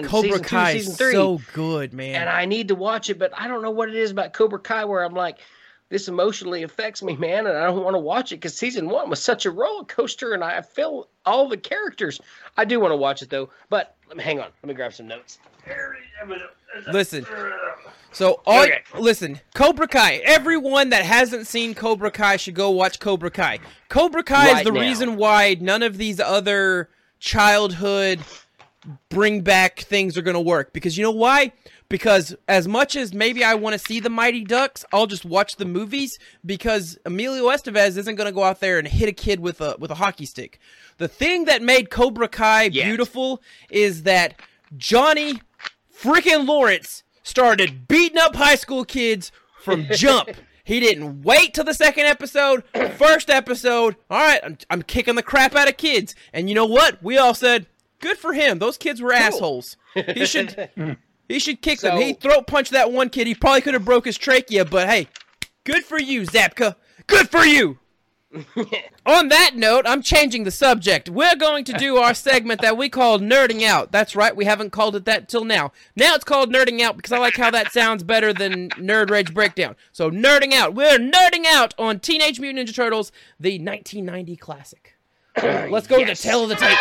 and Cobra season Kai two, season three, so good, man. and I need to watch it, but I don't know what it is about Cobra Kai where I'm like, this emotionally affects me, man, and I don't want to watch it because season one was such a roller coaster, and I feel all the characters. I do want to watch it though, but let me hang on. Let me grab some notes. Listen. So all Okay. listen, Cobra Kai. Everyone that hasn't seen Cobra Kai should go watch Cobra Kai. Cobra Kai is the now. reason why none of these other childhood bring back things are going to work because you know why? Because as much as maybe I want to see the Mighty Ducks, I'll just watch the movies because Emilio Estevez isn't going to go out there and hit a kid with a with a hockey stick. The thing that made Cobra Kai Yet. beautiful is that Johnny freaking Lawrence started beating up high school kids from jump. He didn't wait till the second episode. First episode, all right, I'm, I'm kicking the crap out of kids. And you know what? We all said, good for him. Those kids were assholes. He should he should kick them. He throat punched that one kid. He probably could have broke his trachea, but hey, good for you, Zabka. Good for you. On that note, I'm changing the subject. We're going to do our segment that we call Nerding Out. That's right, we haven't called it that till now. Now it's called Nerding Out because I like how that sounds better than Nerd Rage Breakdown. So, Nerding Out. We're nerding out on Teenage Mutant Ninja Turtles, the 1990 classic. Let's go Yes. to the tail of the tape.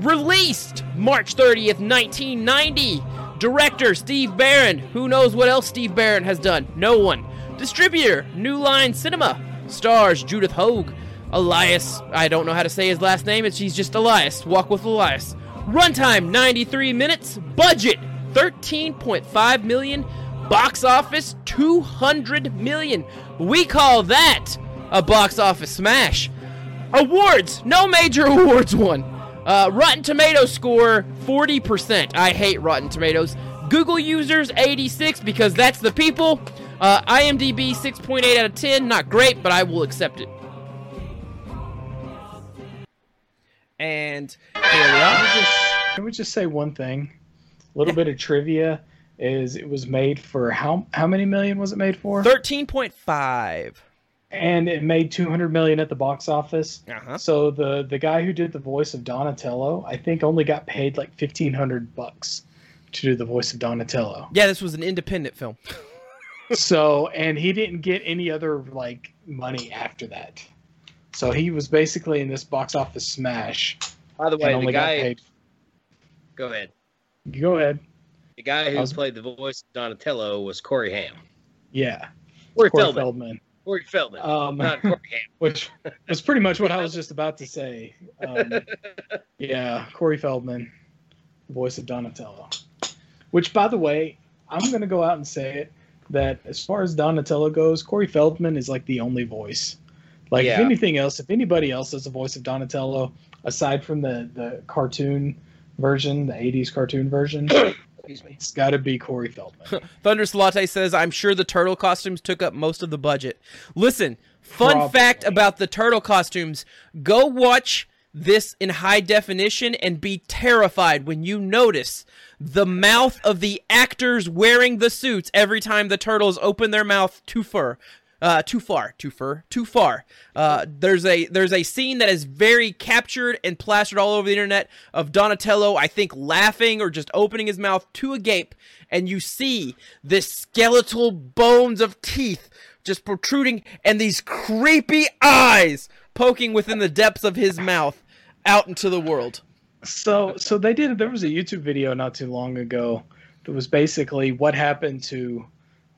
Released March 30th, 1990. Director Steve Barron. Who knows what else Steve Barron has done? No one. Distributor New Line Cinema. Stars Judith Hoag. Elias. I don't know how to say his last name. It's he's just Elias. Walk with Elias. Runtime 93 minutes. Budget 13.5 million. Box office 200 million. We call that a box office smash. Awards, no major awards won. Uh, Rotten Tomatoes score 40%. I hate Rotten Tomatoes. Google users 86 because that's the people. Uh, IMDb 6.8 out of 10. Not great, but I will accept it. And here we Can are. we just, can we just say one thing? A little bit of trivia is it was made for how how many million was it made for? 13.5. And it made 200 million at the box office. Uh-huh. So the the guy who did the voice of Donatello, I think only got paid like 1500 bucks to do the voice of Donatello. Yeah, this was an independent film. so and he didn't get any other like money after that. So he was basically in this box office smash By the way, the guy. paid. Go ahead. Go ahead. The guy who was- played the voice of Donatello was Corey Haim. Yeah. Corey, Corey Feldman. Feldman. Corey Feldman. Um, not Corey Haim. which was pretty much what I was just about to say. Um, yeah, Corey Feldman, voice of Donatello. Which, by the way, I'm going to go out and say it that as far as Donatello goes, Corey Feldman is like the only voice. Like, if anything else, if anybody else does a voice of Donatello, aside from the, the cartoon version, the 80s cartoon version, Excuse me. it's got to be Corey Feldman. Thunder Latte says, I'm sure the turtle costumes took up most of the budget. Listen, fun Probably. fact about the turtle costumes go watch this in high definition and be terrified when you notice the mouth of the actors wearing the suits every time the turtles open their mouth to far. Uh, too far, too far, too far. Uh, there's a there's a scene that is very captured and plastered all over the internet of Donatello, I think, laughing or just opening his mouth to a gape, and you see this skeletal bones of teeth just protruding and these creepy eyes poking within the depths of his mouth out into the world. So so they did there was a YouTube video not too long ago that was basically what happened to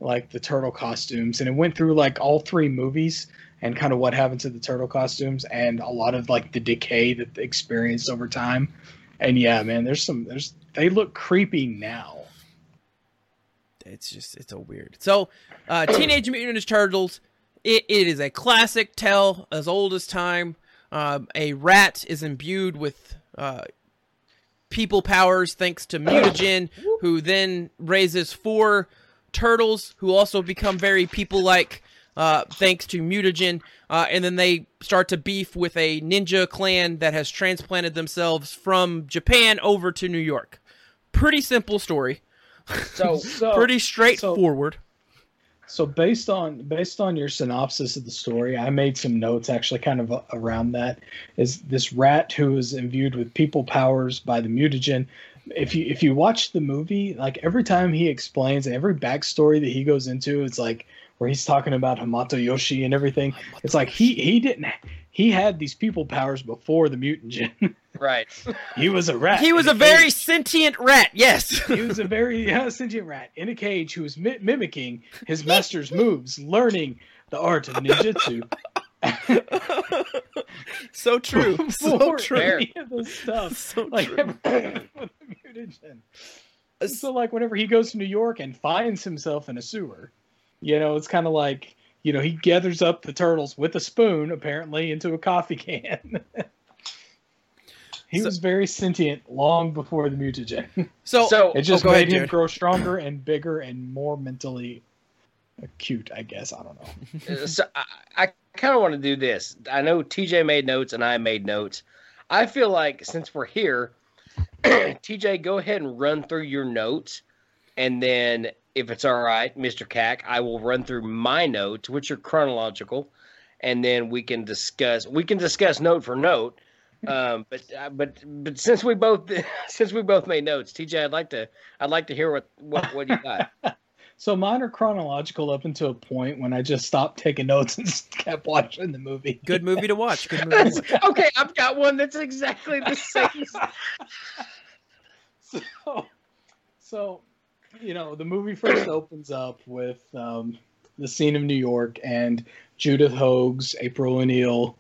like the turtle costumes and it went through like all three movies and kind of what happened to the turtle costumes and a lot of like the decay that they experienced over time. And yeah, man, there's some there's they look creepy now. it's just it's a weird. So, uh, Teenage Mutant Ninja Turtles. It, it is a classic tale as old as time. Um, a rat is imbued with uh, people powers thanks to mutagen, who then raises four turtles who also become very people-like uh, thanks to mutagen. Uh, and then they start to beef with a ninja clan that has transplanted themselves from Japan over to New York. Pretty simple story. So So Pretty straightforward. So based on based on your synopsis of the story, I made some notes actually kind of around that. Is this rat who is imbued with people powers by the mutagen? If you if you watch the movie, like every time he explains every backstory that he goes into, it's like where he's talking about Hamato Yoshi and everything. It's like he he didn't he had these people powers before the mutagen. Right. he was a rat. He was in a very cage. sentient rat. Yes. he was a very uh, sentient rat in a cage who was mi- mimicking his master's moves, learning the art of ninjutsu. so true. So true. any of this stuff. So Like true. mutagen. So like whenever he goes to New York and finds himself in a sewer, you know, it's kind of like you know he gathers up the turtles with a spoon apparently into a coffee can. he So- was very sentient long before the mutagen. So, So oh, It just go made ahead, him Jared. grow stronger and bigger and more mentally acute, I guess. I don't know. So I, I kind of want to do this. I know TJ made notes and I made notes. I feel like since we're here, TJ, go ahead and run through your notes, and then if it's all right, Mr. Cack, I will run through my notes, which are chronological, and then we can discuss. We can discuss note for note. Um, but uh, but but since we both since we both made notes, TJ, I'd like to I'd like to hear what what, what you got. So mine are chronological up until a point when I just stopped taking notes and kept watching the movie. good movie to watch. Good movie to watch. okay, I've got one that's exactly the same. so, so you know the movie first opens up with um, the scene of new york and judith hoags april o'neil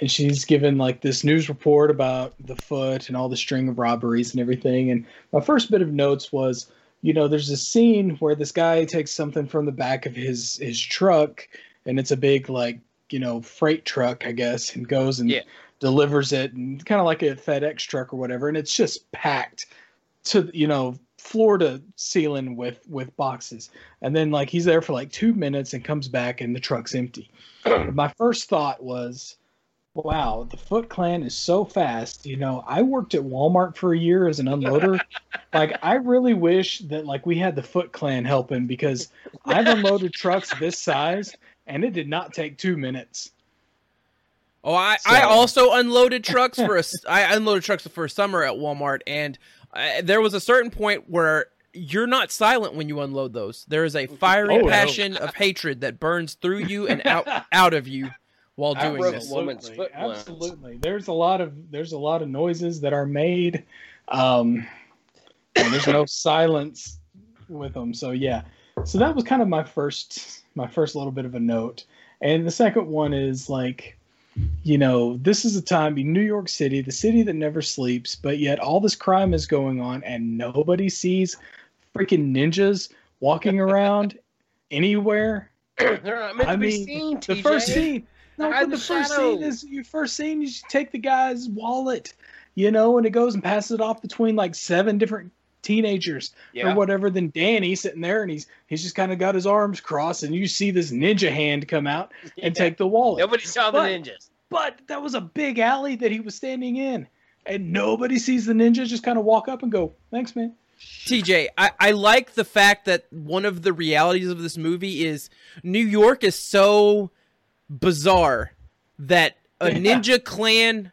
and she's given like this news report about the foot and all the string of robberies and everything and my first bit of notes was you know there's a scene where this guy takes something from the back of his his truck and it's a big like you know freight truck i guess and goes and Yeah. delivers it and kind of like a fedex truck or whatever and it's just packed to you know floor to ceiling with with boxes and then like he's there for like two minutes and comes back and the truck's empty my first thought was wow the foot clan is so fast you know i worked at walmart for a year as an unloader like i really wish that like we had the foot clan helping because i've unloaded trucks this size and it did not take two minutes Oh, I, I also unloaded trucks for a I unloaded trucks for a summer at Walmart, and uh, there was a certain point where you're not silent when you unload those. There is a fiery Oh, no. passion of hatred that burns through you and out out of you while doing broke this. a woman's foot absolutely there's a lot of there's a lot of noises that are made um and there's no silence with them so yeah so that was kind of my first my first little bit of a note and the second one is like you know this is a time in new york city the city that never sleeps but yet all this crime is going on and nobody sees freaking ninjas walking around anywhere They're not meant I to be mean, seen. the TJ. first scene. No, but the the first scene is your first scene. You take the guy's wallet, you know, and it goes and passes it off between like seven different teenagers Yeah. or whatever. Then Danny sitting there and he's he's just kind of got his arms crossed, and you see this ninja hand come out and take the wallet. Nobody saw the ninjas. But that was a big alley that he was standing in, and nobody sees the ninja. Just kind of walk up and go, "Thanks, man." TJ, I, I like the fact that one of the realities of this movie is New York is so bizarre that a Yeah. ninja clan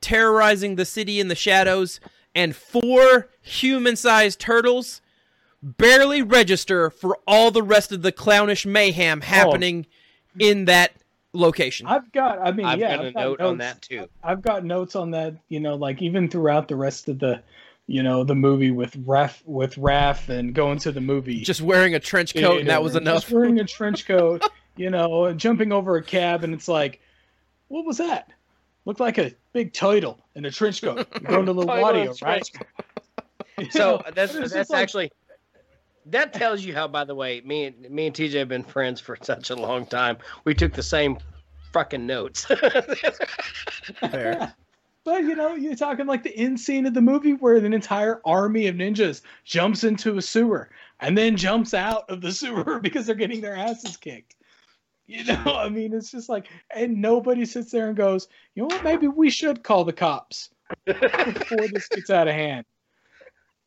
terrorizing the city in the shadows and four human sized turtles barely register for all the rest of the clownish mayhem oh. happening in that location. I've got. I mean, I've yeah, got a I've got note on that too. I've got notes on that, you know, like even throughout the rest of the, you know, the movie with Raf with Raf and going to the movie. Just wearing a trench coat You and that know, was just enough. wearing a trench coat, you know, jumping over a cab, and it's like, what was that? Looked like a big title in a trench coat. Going to the Title audio, right? So know, that's it's that's like- actually that tells you how. By the way, me and me and TJ have been friends for such a long time. We took the same fucking notes. Fair. But you know, you're talking like the end scene of the movie where an entire army of ninjas jumps into a sewer and then jumps out of the sewer because they're getting their asses kicked. You know, I mean, it's just like, and nobody sits there and goes, you know what, maybe we should call the cops before this gets out of hand.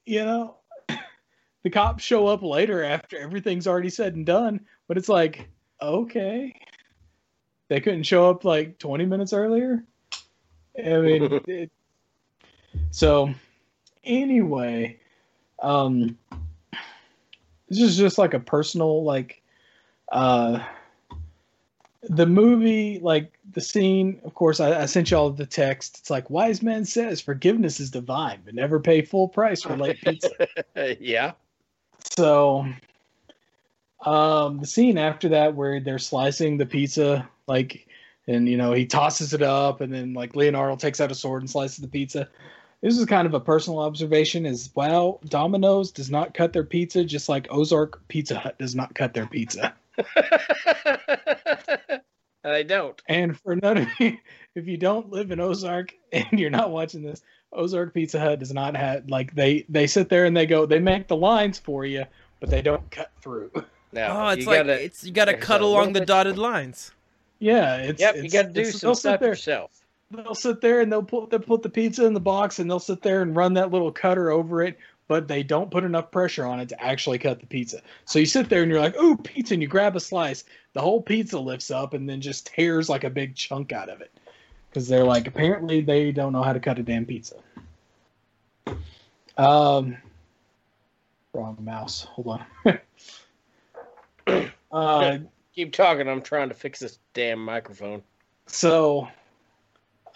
You know, the cops show up later after everything's already said and done, but it's like, okay. They couldn't show up like 20 minutes earlier. I mean, it, so anyway, um, this is just like a personal like uh the movie like the scene of course I, I sent y'all the text. It's like wise man says forgiveness is divine but never pay full price for late pizza. Yeah. so um the scene after that where they're slicing the pizza like and you know he tosses it up and then like leonardo takes out a sword and slices the pizza. This is kind of a personal observation as well. Domino's does not cut their pizza just like ozark pizza hut does not cut their pizza I don't. and for none of you if you don't live in ozark and you're not watching this ozark pizza hut does not have like they they sit there and they go they make the lines for you but they don't cut through No, oh, it's you like gotta, it's you got to there's got a along the dotted lines. yeah it's Yep, you got to do it's- some they'll sit stuff there yourself. they'll sit there and they'll put they'll put the pizza in the box and they'll sit there and run that little cutter over it, but they don't put enough pressure on it to actually cut the pizza. So you sit there and you're like, "Ooh, pizza!" and you grab a slice. The whole pizza lifts up and then just tears like a big chunk out of it because they're like, apparently they don't know how to cut a damn pizza. Um, wrong mouse. Hold on. uh, Keep talking. I'm trying to fix this damn microphone. So,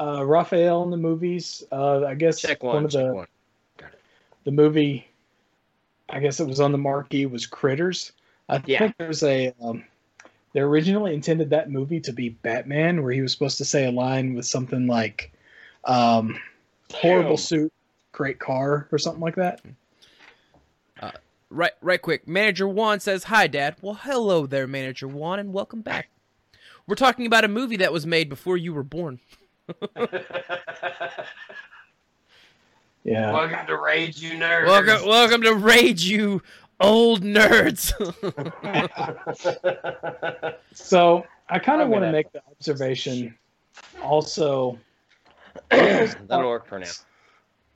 uh, Raphael in the movies, uh, I guess Check one. of check the one. The movie, I guess it was on the marquee was Critters. I Yeah. think there's a um, they originally intended that movie to be Batman, where he was supposed to say a line with something like um, "horrible suit, great car" or something like that. Right, right. Quick. Manager Juan says, "Hi, Dad." Well, hello there, Manager Juan, and welcome back. We're talking about a movie that was made before you were born. Yeah, Welcome to Rage, you nerds. Welcome, welcome to Rage, you old nerds. so I kind of want to gonna- make the observation. Also, That'll work for now.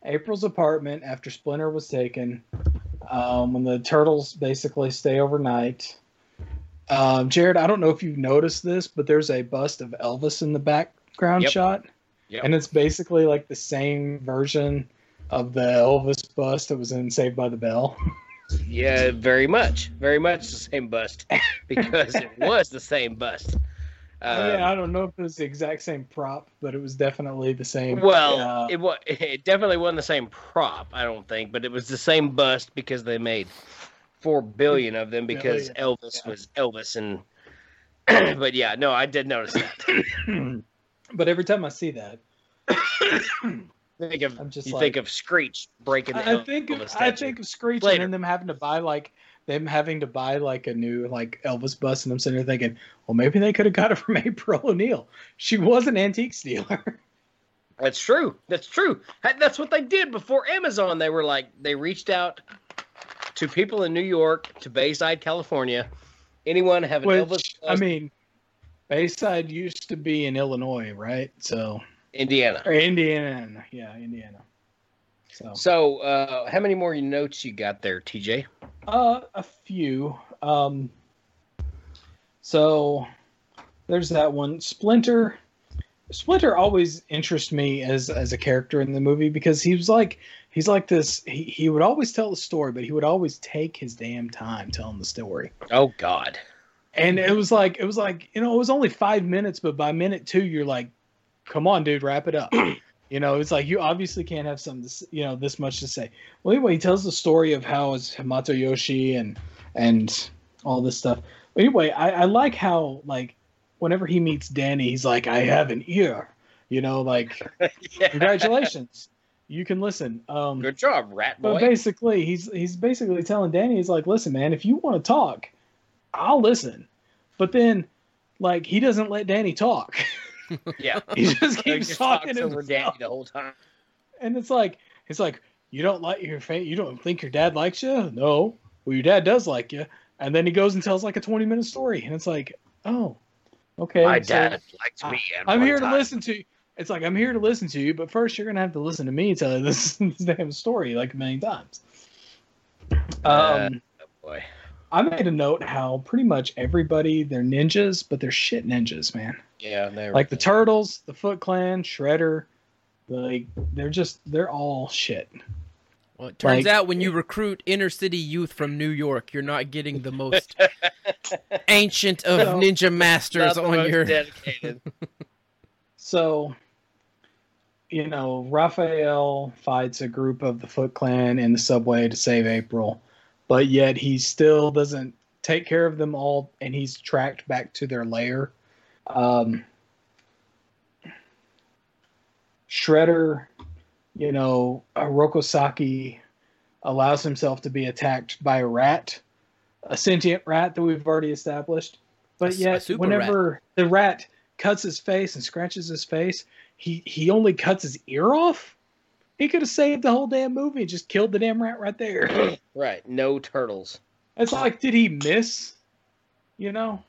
April's apartment after Splinter was taken. Um, when the turtles basically stay overnight. Um, Jared, I don't know if you've noticed this, but there's a bust of Elvis in the background Yep. shot, Yep. and it's basically like the same version of the Elvis bust that was in Saved by the Bell. Yeah, very much, very much the same bust because it was the same bust. Um, yeah, I don't know if it was the exact same prop, but it was definitely the same. Well, uh, it was. It definitely wasn't the same prop, I don't think, but it was the same bust because they made four billion of them because Billion, Elvis yeah. was Elvis, and but yeah, no, I did notice that. but every time I see that, think of I'm just you like- think of Screech breaking the I think Elvis I think of Screech Later. and then them having to buy like them having to buy like a new like Elvis bust, and I'm sitting there thinking, well, maybe they could have got it from April O'Neil. She was an antique stealer. That's true. That's true. That's what they did before Amazon. They were like they reached out to people in New York, to Bayside, California. Anyone have an Elvis? Which I mean, Bayside used to be in Illinois, right? So Indiana. or Indiana, yeah, Indiana. So So, uh, how many more notes you got there, TJ? Uh, a few. Um, so there's that one. Splinter. Splinter always interests me as as a character in the movie because he was like he's like this. He he would always tell the story, but he would always take his damn time telling the story. Oh God. And it was like it was like you know it was only five minutes, but by minute two you're like, come on, dude, wrap it up. You know, it's like you obviously can't have some, you know, this much to say. Well, anyway, he tells the story of how it's Hamato Yoshi and and all this stuff. But anyway, I, I like how like whenever he meets Danny, he's like, I have an ear. You know, like yeah. congratulations, you can listen. Um, Good job, rat boy. but basically, he's he's basically telling Danny, he's like, listen, man, if you want to talk, I'll listen. But then, like, he doesn't let Danny talk. yeah. he just keeps just talking talks over. Danny the whole time. And it's like it's like you don't like your fa- you don't think your dad likes you? No. Well, your dad does like you. And then he goes and tells like a 20 minute story and it's like, "Oh. Okay. My so dad liked me. at I'm here time. to listen to you. It's like I'm here to listen to you, but first you're going to have to listen to me tell you this, this damn story like a million times." Um, oh boy. I made a note how pretty much everybody they're ninjas, but they're shit ninjas, man. Yeah, they're Like the Turtles, the Foot Clan, Shredder, like they're just they're all shit. Well, it turns Like- out when you recruit inner city youth from New York, you're not getting the most ancient of No. ninja masters Not the on most your. dedicated. So, you know, Raphael fights a group of the Foot Clan in the subway to save April, but yet he still doesn't take care of them all, and he's tracked back to their lair. Um, Shredder, you know, uh, Rokosaki allows himself to be attacked by a rat, a sentient rat that we've already established. But a yet, super whenever the rat cuts his face and scratches his face, he he only cuts his ear off. He could have saved the whole damn movie and just killed the damn rat right there. right. No turtles. It's like, did he miss? You know,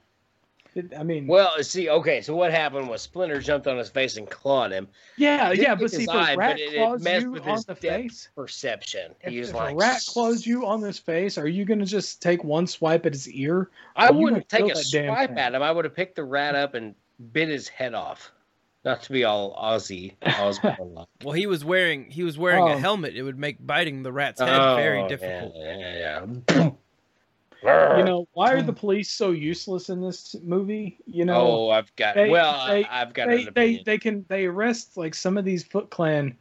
I mean, Well, see, okay, so what happened was Splinter jumped on his face and clawed him. yeah, didn't yeah, but see, if eye, a but rat it- it claws messed you with on his the face. Perception. If, He was if like, a rat claws you on this face, are you gonna just take one swipe at his ear? I wouldn't take a swipe at him. I would have picked the rat up and bit his head off. Not to be all Ozzy. Osbourne. Well, he was wearing he was wearing a Oh. helmet. It would make biting the rat's head Oh, very yeah, difficult. Yeah, yeah. You know, why are the hmm. police so useless in this movie? You know, oh, I've got. they- well, they- I, I've got they, they they can they arrest like some of these Foot Clan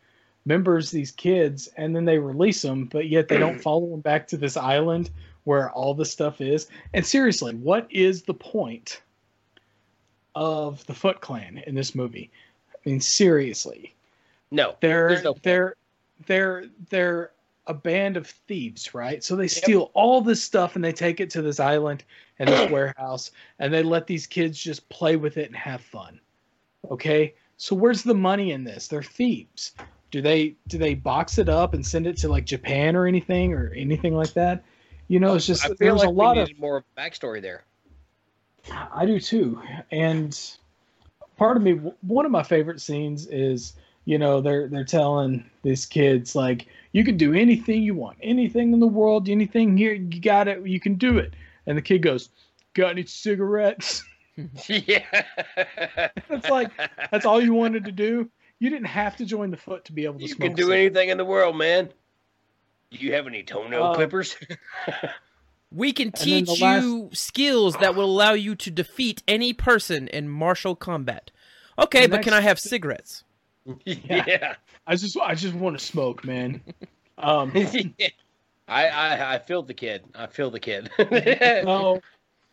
members, these kids, and then they release them, but yet they don't follow them back to this island where all the stuff is. And seriously, what is the point of the Foot Clan in this movie? I mean, seriously, no, they're There's no point. they're they're they're a band of thieves, right? So they steal all this stuff and they take it to this island and this warehouse and they let these kids just play with it and have fun. Okay? So where's the money in this? They're thieves. Do they do they box it up and send it to like Japan or anything or anything like that? You know, it's just I feel there's like a lot of more backstory there. I do too. And part of me, one of my favorite scenes is, you know, they're they're telling these kids like, you can do anything you want, anything in the world, anything here, you got it, you can do it. And the kid goes, "Got any cigarettes?" yeah, It's like, That's all you wanted to do. You didn't have to join the foot to be able to you smoke. can do cigarettes. anything in the world, man. Do you have any toenail Uh, clippers? We can then the teach last- you skills that will allow you to defeat any person in martial combat. Okay, The but can I have cigarettes? yeah. I just, I just want to smoke, man. Um, I, I I feel the kid. I feel the kid. No,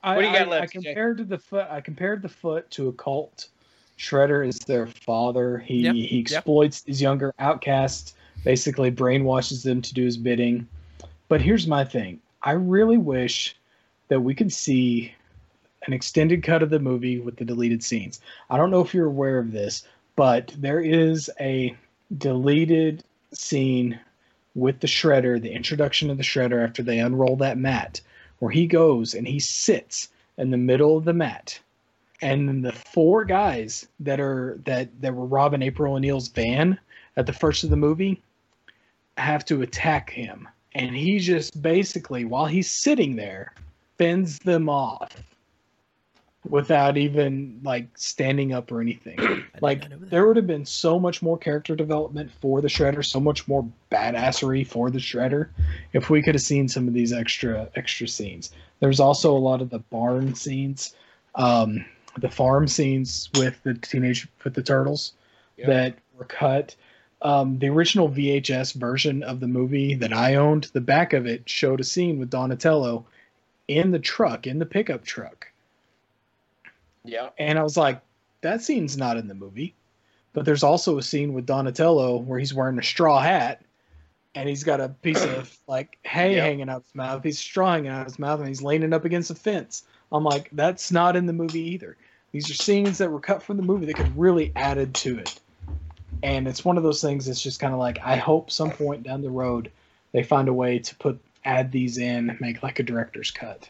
I, What do you got I, left, I Jay? compared to the foot. I compared the foot to a cult. Shredder is their father. He Yeah, he yeah. exploits these younger outcasts, basically brainwashes them to do his bidding. But here's my thing: I really wish that we could see an extended cut of the movie with the deleted scenes. I don't know if you're aware of this, but there is a deleted scene with the shredder, the introduction of the shredder after they unroll that mat, where he goes and he sits in the middle of the mat. And then the four guys that are that that were robbing April O'Neil's van at the first of the movie have to attack him. And he just basically, while he's sitting there, fends them off without even like standing up or anything. Like not know that. there would have been so much more character development for the Shredder, so much more badassery for the Shredder, if we could have seen some of these extra extra scenes. There's also a lot of the barn scenes, um, the farm scenes with the teenage with the turtles Yeah. that were cut. Um, the original VHS version of the movie that I owned, the back of it showed a scene with Donatello in the truck, in the pickup truck. Yeah. And I was like, that scene's not in the movie. But there's also a scene with Donatello where he's wearing a straw hat and he's got a piece of like hay Yep. hanging out his mouth. He's straw hanging out his mouth and he's leaning up against a fence. I'm like, that's not in the movie either. These are scenes that were cut from the movie that could really added to it. And it's one of those things that's just kind of like, I hope some point down the road they find a way to put add these in, make like a director's cut.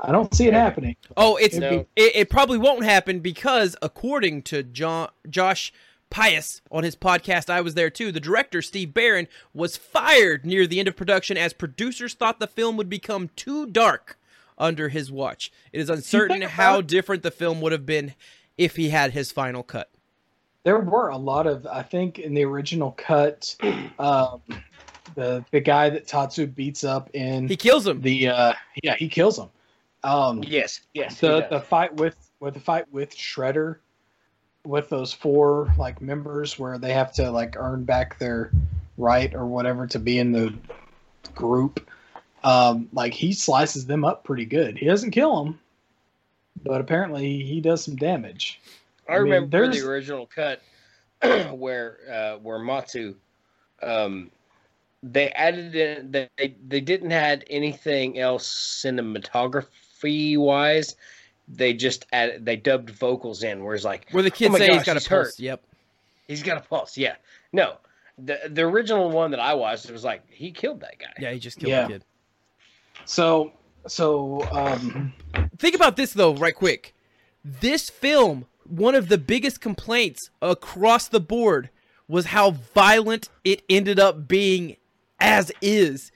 I don't see it happening. Oh, it's No. it, it probably won't happen because according to John Josh Pius on his podcast. I was there too. The director, Steve Barron, was fired near the end of production as producers thought the film would become too dark under his watch. It is uncertain how different the film would have been if he had his final cut. There were a lot of, I think, in the original cut, um, the the guy that Tatsu beats up in He kills him. the uh, yeah he kills him. Um, Yes, yes. he the the fight with with the fight with Shredder, with those four like members where they have to like earn back their right or whatever to be in the group. Um, like he slices them up pretty good. He doesn't kill them, but apparently he does some damage. I I mean, remember there's- the original cut where uh, where Matsu, um, they added in they they didn't add anything else cinematography wise. They just added they dubbed vocals in, where it's like Where the kids Oh my say he's got he's a pulse. hurt. Yep. he's got a pulse. Yeah, no, the the original one that I watched it was like he killed that guy. Yeah, he just killed Yeah. the kid. So so um, Think about this though, right quick. This film, one of the biggest complaints across the board was how violent it ended up being as is.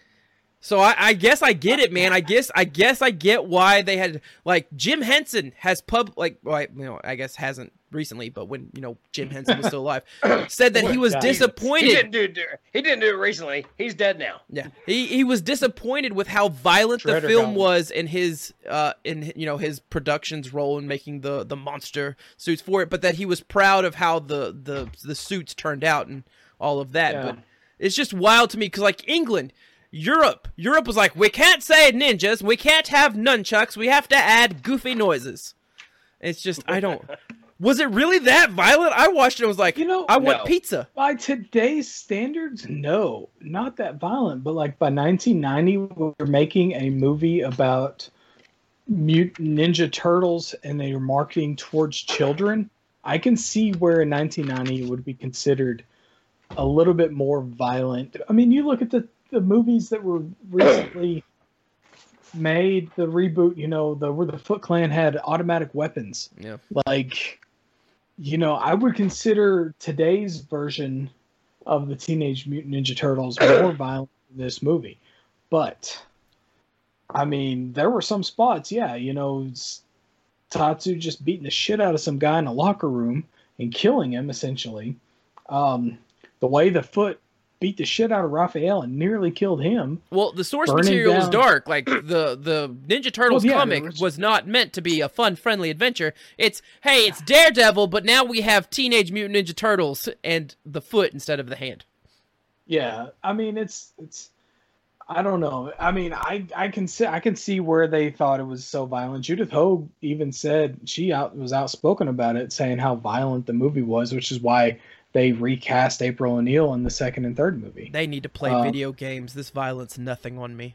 So I, I guess I get it, man. I guess I guess I get why they had like Jim Henson has pub like well, I- you know I guess hasn't recently, but when you know Jim Henson was still alive, said that he was God. He disappointed. didn't do, do he didn't do it recently. He's dead now. Yeah, he he was disappointed with how violent the film gone. was in his uh in you know his production's role in making the the monster suits for it, but that he was proud of how the the the suits turned out and all of that. Yeah. But it's just wild to me because like England. Europe, Europe was like, we can't say ninjas, we can't have nunchucks, we have to add goofy noises. It's just, I don't. Was it really that violent? I watched it and was like, You know- I want No. pizza. by today's standards, no, not that violent. But like by 1990, we were making a movie about mutant Ninja Turtles, and they were marketing towards children. I can see where in 1990 it would be considered a little bit more violent. I mean, you look at the the movies that were recently made, the reboot. You know, the where the Foot Clan had automatic weapons Yeah. like you know i would consider today's version of the teenage mutant ninja turtles more violent than this movie but i mean there were some spots yeah you know tatsu just beating the shit out of some guy in a locker room and killing him essentially um, the way the foot beat the shit out of raphael and nearly killed him Well, the source material was down- dark. Like the the Ninja Turtles Well, yeah, comic was- was not meant to be a fun, friendly adventure. It's hey, it's Daredevil, but now we have Teenage Mutant Ninja Turtles and the foot instead of the hand. Yeah, I mean it's it's I don't know. I mean, I I can see I can see where they thought it was so violent. Judith Hoag even said she out was outspoken about it, saying how violent the movie was, which is why they recast April O'Neil in the second and third movie. They need to play Uh, video games. This violence, nothing on me.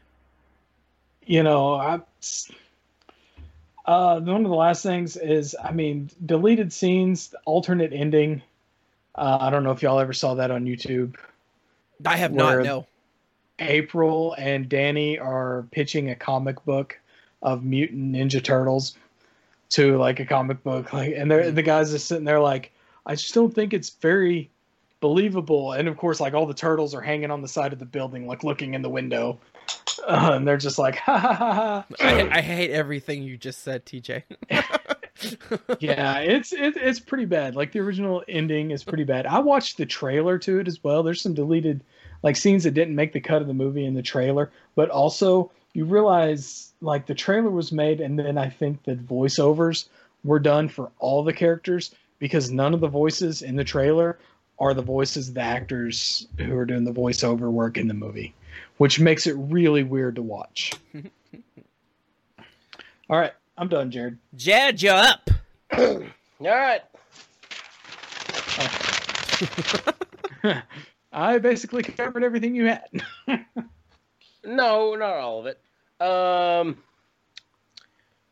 You know, I uh one of the last things is I mean, deleted scenes, alternate ending. Uh, I don't know if y'all ever saw that on YouTube. I have not. No. April and Danny are pitching a comic book of mutant ninja turtles to like a comic book like and they're the guys are sitting there like I just don't think it's very believable. And of course like all the turtles are hanging on the side of the building like looking in the window. Uh, and they're just like ha ha ha ha. I, I hate everything you just said, TJ. yeah it's it, it's pretty bad. Like the original ending is pretty bad. I watched the trailer to it as well. There's some deleted like scenes that didn't make the cut of the movie in the trailer. But also you realize like the trailer was made and then i think the voiceovers were done for all the characters because none of the voices in the trailer are the voices of the actors who are doing the voiceover work in the movie which makes it really weird to watch all right i'm done jared Jad you up. All right. I basically covered everything you had. No, not all of it. Um,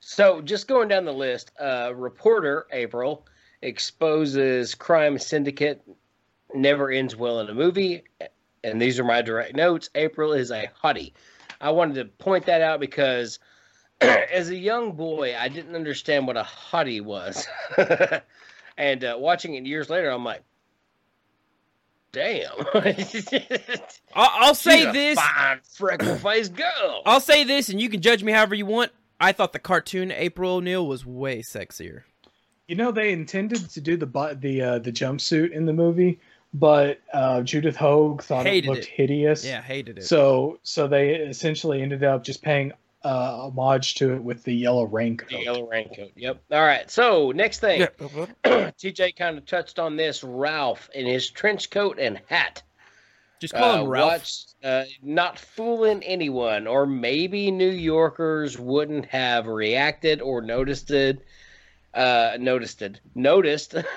so just going down the list, uh, reporter April exposes crime syndicate never ends well in a movie, and these are my direct notes. April is a hottie. I wanted to point that out because as a young boy, I didn't understand what a hottie was, and uh, watching it years later, I'm like, damn. I'll, say this. fine freckle faced girl. I'll say this, and you can judge me however you want. I thought the cartoon April O'Neil was way sexier. You know, they intended to do the bu- the uh, the jumpsuit in the movie, but uh, Judith Hoag thought Hated it looked it. hideous. Yeah, hated it. So so they essentially ended up just paying uh, homage to it with the yellow raincoat. The yellow raincoat. Yep. All right. So next thing, Yeah. TJ kind of touched on this. Ralph in his trench coat and hat. Just call uh, him Ralph. watched, uh, not fooling anyone, or maybe New Yorkers wouldn't have reacted or noticed it. Uh, noticed it. Noticed.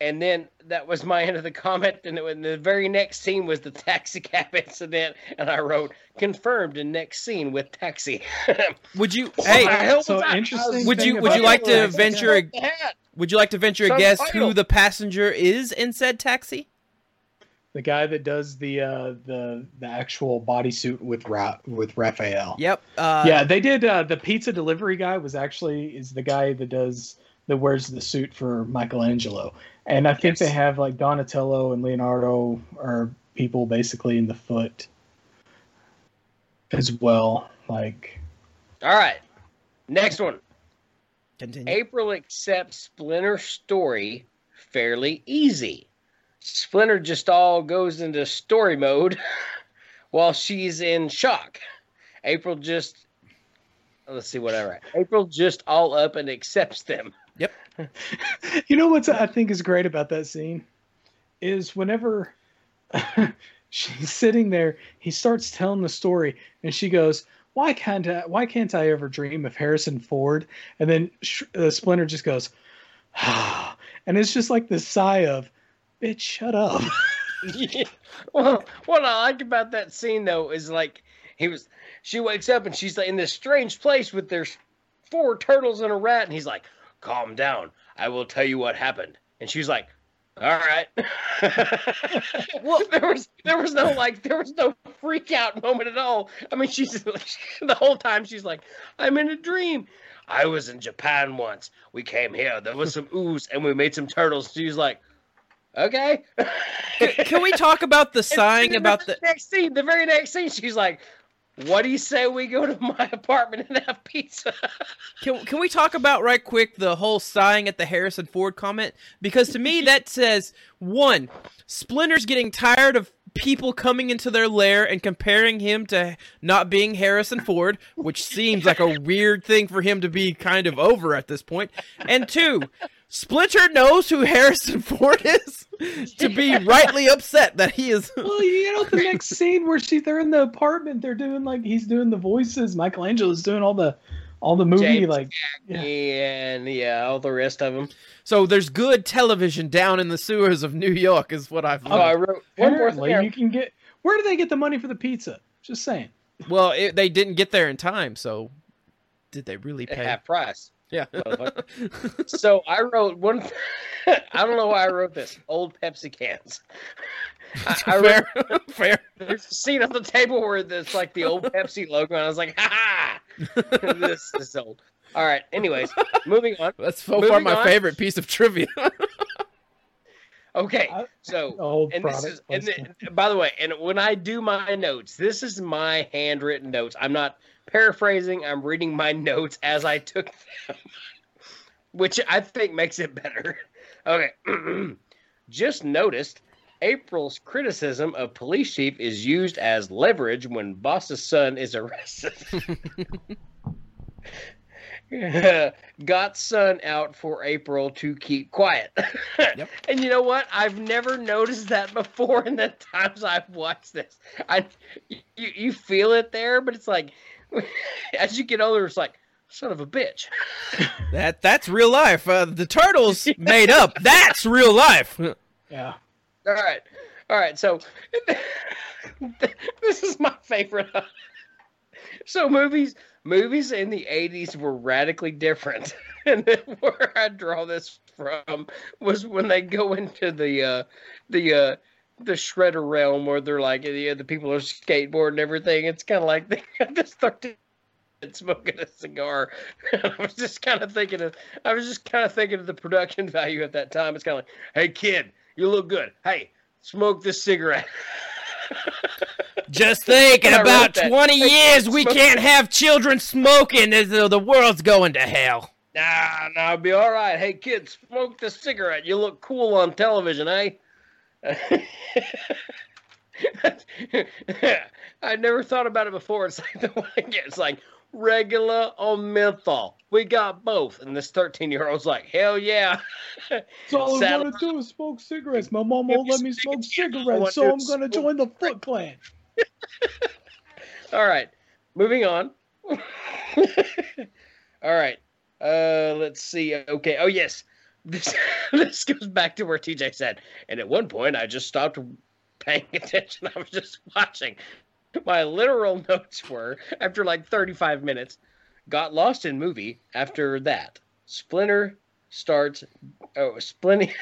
and then that was my end of the comment. And it, the very next scene was the taxi cab incident, and I wrote confirmed in next scene with taxi. Would you? Hey, so interesting Would you- would you like to venture a- cab- The hat. would you like to venture a guess title. who the passenger is in said taxi? The guy that does the uh, the the actual bodysuit with Ra- with Raphael? Yep. Uh, yeah, they did. Uh, the pizza delivery guy was actually is the guy that does that wears the suit for Michelangelo, and I think Yes. they have like Donatello and Leonardo are people basically in the foot as well. Like, All right. Next one. Continue. April accepts Splinter's story fairly easy. Splinter just all goes into story mode while she's in shock. April just let's see what I write. April just all up and accepts them. Yep. you know what I think is great about that scene is whenever she's sitting there, he starts telling the story, and she goes, "Why can't I? Why can't I ever dream of Harrison Ford?" And then Sh- uh, Splinter just goes, "Ah," and it's just like this sigh of, "Bitch, shut up." well, what I like about that scene though is like he was she wakes up and she's like in this strange place with there's four turtles and a rat and he's like, "Calm down. I will tell you what happened." And she's like, "All right." well, there was there was no like there was no freak out moment at all. I mean, she's the whole time she's like, "I'm in a dream." I was in Japan once. We came here. There was some ooze, and we made some turtles. She's like, "Okay." Can we talk about the sighing about the the? next scene? The very next scene, she's like, "What do you say we go to my apartment and have pizza?" Can, can we talk about right quick the whole sighing at the Harrison Ford comment? Because to me that says one, Splinter's getting tired of people coming into their lair and comparing him to not being Harrison Ford, which seems like a weird thing for him to be kind of over at this point. And two, Splinter knows who Harrison Ford is to be rightly upset that he is. well, you know the next scene where she they're in the apartment, they're doing like he's doing the voices, Michelangelo's doing all the all the movie James like Yeah. and yeah, all the rest of them. So there's good television down in the sewers of New York, is what I've Oh, I learned. wrote one more apparently thing. you can get where do they get the money for the pizza? Just saying. Well, it, they didn't get there in time, so did they really at pay? half price. Yeah. So I wrote one. I don't know why I wrote this. Old Pepsi cans. I, I wrote, fair, fair. there's a scene on the table where it's like the old Pepsi logo, and I was like, "Ha ha!" this is old. All right. Anyways, moving on. That's so far my on. favorite piece of trivia. Okay. So Old and this is and placement. th- by the way and when i do my notes this is my handwritten notes i'm not paraphrasing i'm reading my notes as i took them which i think makes it better okay just noticed april's criticism of police chief is used as leverage when boss's son is arrested got son out for april to keep quiet Yep. and you know what? I've never noticed that before in the times I've watched this. I you, you feel it there, but it's like as you get older, it's like son of a bitch. that that's real life. Uh, the turtles made up. That's real life. Yeah. All right, all right. So this is my favorite. So movies, movies in the '80s were radically different, and where I draw this from was when they go into the uh, the uh, the shredder realm where they're like the the people are skateboarding and everything. It's kind of like they got this thirteen smoking a cigar. I was just kind of thinking of I was just kind of thinking of the production value at that time. It's kind of like, hey kid, You look good. Hey, smoke this cigarette. Just think, in about that. 20 years, we can't have children smoking as though the world's going to hell. Nah, nah, it'll be all right. Hey, kids, smoke the cigarette. You look cool on television, eh? I never thought about it before. It's like the one again. It's like regular or menthol. We got both. And this 13 year old's like, hell yeah. That's all I want to do is smoke cigarettes. My mom won't let me smoke cigarettes. I cigarettes, want so I'm going to join the Foot Clan. All right, moving on. All right, uh, let's see. Okay. Oh yes, this this goes back to where TJ said, and at one point I just stopped paying attention. I was just watching. My literal notes were after like 35 minutes, got lost in movie. After that, Splinter starts. Oh, Splinter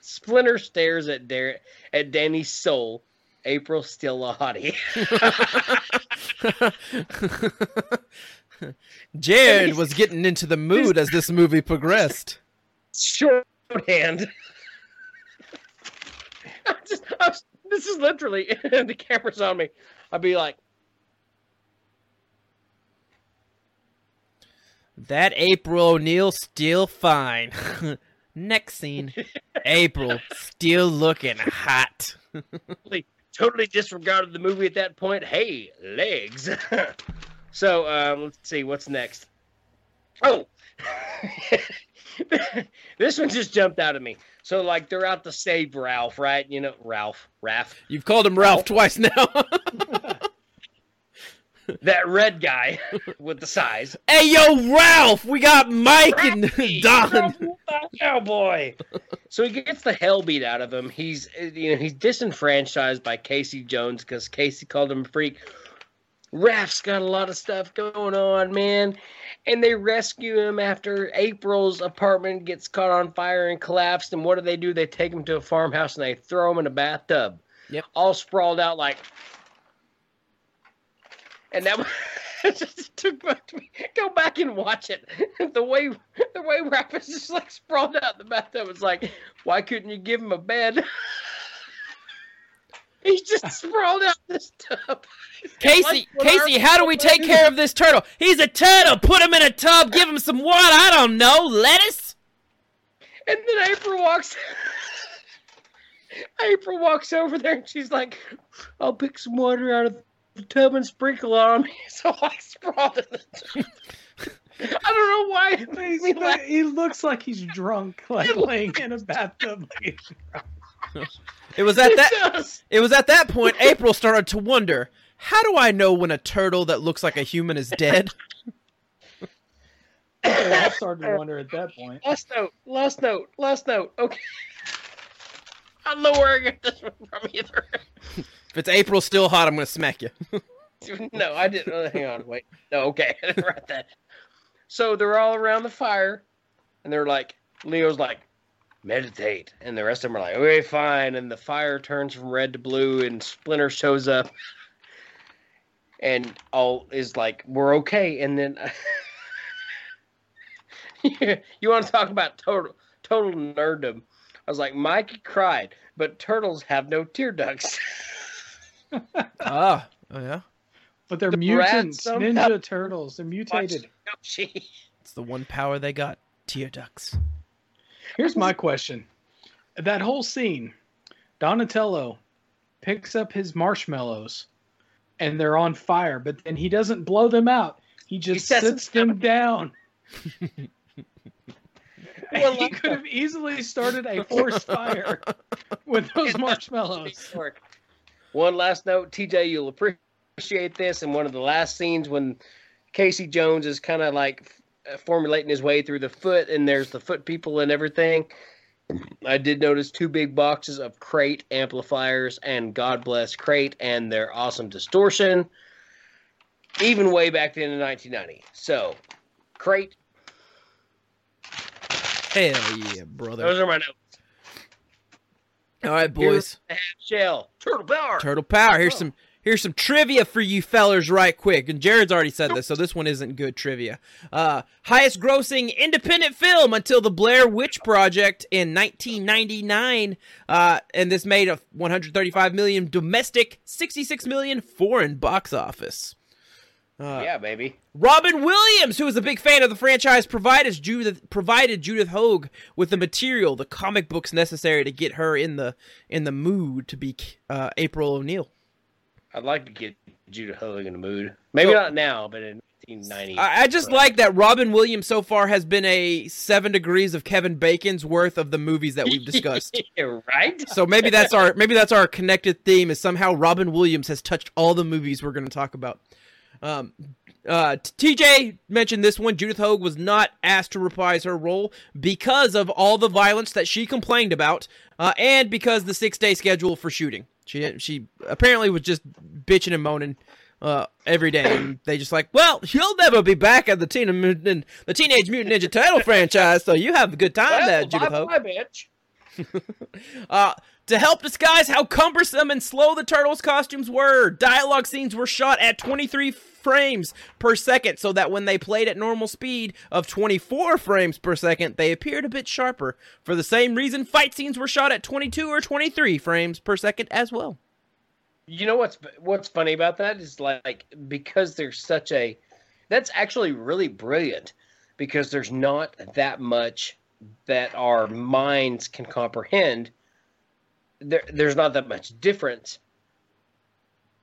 Splinter stares at Dar- at Danny's soul. April still a hottie. Jared was getting into the mood as this movie progressed. Shorthand. I just, I was, this is literally the camera's on me. I'd be like, That April O'Neil still fine. Next scene, April still looking hot. totally, totally disregarded the movie at that point. Hey, legs. so um, let's see what's next. Oh, this one just jumped out at me. So like they're out to save Ralph, right? You know, Ralph, Ralph. You've called him Ralph twice now. that red guy with the sais. hey, yo, Ralph! We got Mike and Don. Cowboy. so he gets the hell beat out of him. He's you know he's disenfranchised by Casey Jones because Casey called him a freak. Raph's got a lot of stuff going on, man. And they rescue him after April's apartment gets caught on fire and collapsed. And what do they do? They take him to a farmhouse and they throw him in a bathtub. Yep. All sprawled out like. And that was- just took back to me. Go back and watch it. The way the way Raph is just like sprawled out in the bathtub. It's like, why couldn't you give him a bed? He's just sprawled out in this tub. Casey, Casey, our- how do we take care of this turtle? He's a turtle. Put him in a tub. Give him some water. I don't know. Lettuce. And then April walks. April walks over there and she's like, "I'll pick some water out of the tub and sprinkle it on me." So I sprawled in the tub. I don't know why it made he looks like he's drunk, like laying in a bathtub. It was at It that. does. It was at that point April started to wonder. How do I know when a turtle that looks like a human is dead? I started to wonder at that point. Last note. Last note. Last note. Okay. I don't know where I got this one from either. If it's April still hot, I'm gonna smack you. no, I didn't. oh, hang on, wait. No, okay, I didn't write that. So they're all around the fire, and they're like, Leo's like, meditate, and the rest of them are like, okay, fine. And the fire turns from red to blue, and Splinter shows up, and all is like, we're okay. And then you want to talk about total total nerddom? I was like, Mikey cried, but turtles have no tear ducts. Ah, oh yeah. But they're The mutants, ninja turtles. They're mutated. Yoshi. It's the one power they got. Tear ducts. Here's my question: That whole scene, Donatello picks up his marshmallows, and they're on fire, but then he doesn't blow them out. He just sets sits them down. Well, he could have easily started a forest fire with those marshmallows. One last note, TJ, you'll appreciate this. In one of the last scenes, when Casey Jones is kind of like Uh, formulating his way through the foot, and there's the foot people and everything. I did notice two big boxes of crate amplifiers, and God bless crate and their awesome distortion, even way back then in 1990. So, crate, Hell yeah, brother. those are my notes. All right, boys. Shell, turtle power. Turtle power. Here's oh. some Here's some trivia for you fellers, right quick. And Jared's already said this, so this one isn't good trivia. Uh, highest grossing independent film until the Blair Witch Project in 1999. Uh, and this made a 135 million domestic, 66 million foreign box office. Uh, yeah, baby. Robin Williams, who is a big fan of the franchise, provided Judith provided Judith Hoag with the material, the comic books necessary to get her in the in the mood to be uh, April O'Neil. I'd like to get Judith Hoag in the mood. Maybe so, not now, but in 1990. I, I just like that Robin Williams so far has been a seven degrees of Kevin Bacon's worth of the movies that we've discussed. right. So maybe that's our maybe that's our connected theme is somehow Robin Williams has touched all the movies we're going to talk about. Um, uh, TJ mentioned this one. Judith Hoag was not asked to reprise her role because of all the violence that she complained about, uh, and because the six day schedule for shooting. She she apparently was just bitching and moaning uh, every day, and they just like, well, you'll never be back at the teen the Teenage Mutant Ninja Turtle franchise, so you have a good time well, there, Judith Hoag. Bye, bitch. uh, to help disguise how cumbersome and slow the turtles' costumes were, dialogue scenes were shot at 23 frames per second so that when they played at normal speed of 24 frames per second, they appeared a bit sharper. For the same reason, fight scenes were shot at 22 or 23 frames per second as well. You know what's what's funny about that is like because there's such a that's actually really brilliant because there's not that much that our minds can comprehend there, there's not that much difference.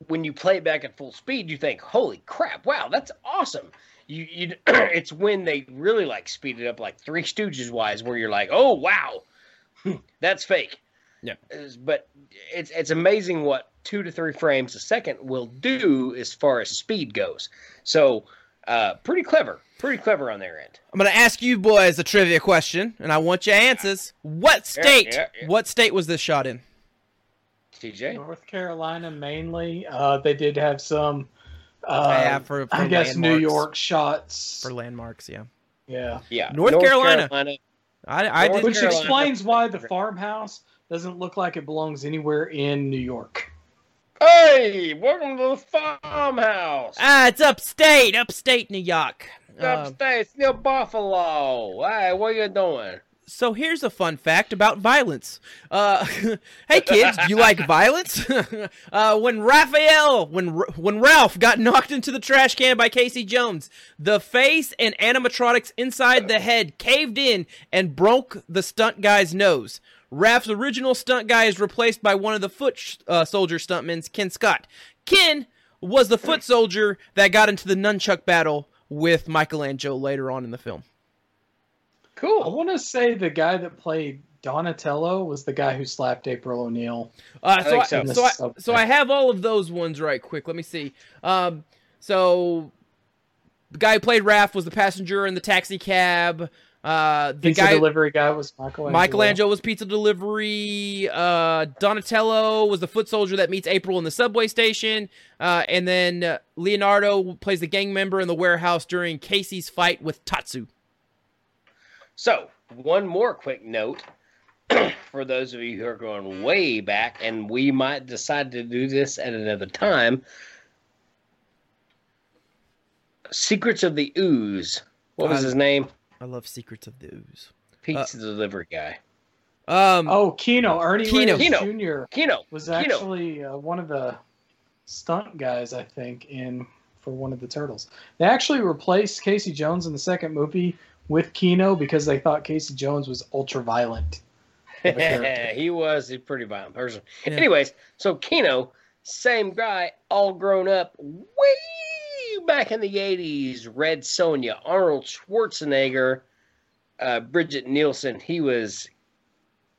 When you play it back at full speed, you think, "Holy crap! Wow, that's awesome!" You, you, it's when they really like speed it up, like Three Stooges wise, where you're like, "Oh wow, that's fake." Yeah. But it's it's amazing what two to three frames a second will do as far as speed goes. So, uh, pretty clever, pretty clever on their end. I'm gonna ask you boys a trivia question, and I want your answers. What state? Yeah, yeah, yeah. What state was this shot in? TJ? North Carolina mainly. Uh, they did have some. Uh, yeah, for, for I guess New York shots for landmarks. Yeah. Yeah. Yeah. North, North Carolina. Carolina. I, I did, which Carolina. explains why the farmhouse doesn't look like it belongs anywhere in New York. Hey, welcome to the farmhouse. Ah, it's upstate, upstate New York. Upstate, uh, it's near Buffalo. Hey, what are you doing? So here's a fun fact about violence. Uh, hey kids, do you like violence? uh, when Raphael, when when Ralph got knocked into the trash can by Casey Jones, the face and animatronics inside the head caved in and broke the stunt guy's nose. Ralph's original stunt guy is replaced by one of the foot uh, soldier stuntmen, Ken Scott. Ken was the foot soldier that got into the nunchuck battle with Michelangelo later on in the film. Cool. I want to say the guy that played Donatello was the guy who slapped April O'Neil. Uh, so, I, so. So, I, so I have all of those ones right quick. Let me see. Um, so the guy who played Raph was the passenger in the taxi cab. Uh, the pizza guy, delivery guy was Michelangelo. Michelangelo was pizza delivery. Uh, Donatello was the foot soldier that meets April in the subway station. Uh, and then uh, Leonardo plays the gang member in the warehouse during Casey's fight with Tatsu. So, one more quick note for those of you who are going way back, and we might decide to do this at another time. Secrets of the Ooze. What was his name? I love Secrets of the Ooze. Pizza uh, delivery guy. Um, oh, Keno Ernie Keno. Keno. Jr. Keno was actually uh, one of the stunt guys, I think, in for one of the turtles. They actually replaced Casey Jones in the second movie with Keno because they thought Casey Jones was ultra violent. he was a pretty violent person. Yeah. Anyways, so Keno, same guy, all grown up, way back in the 80s. Red Sonja, Arnold Schwarzenegger, uh, Brigitte Nielsen. He was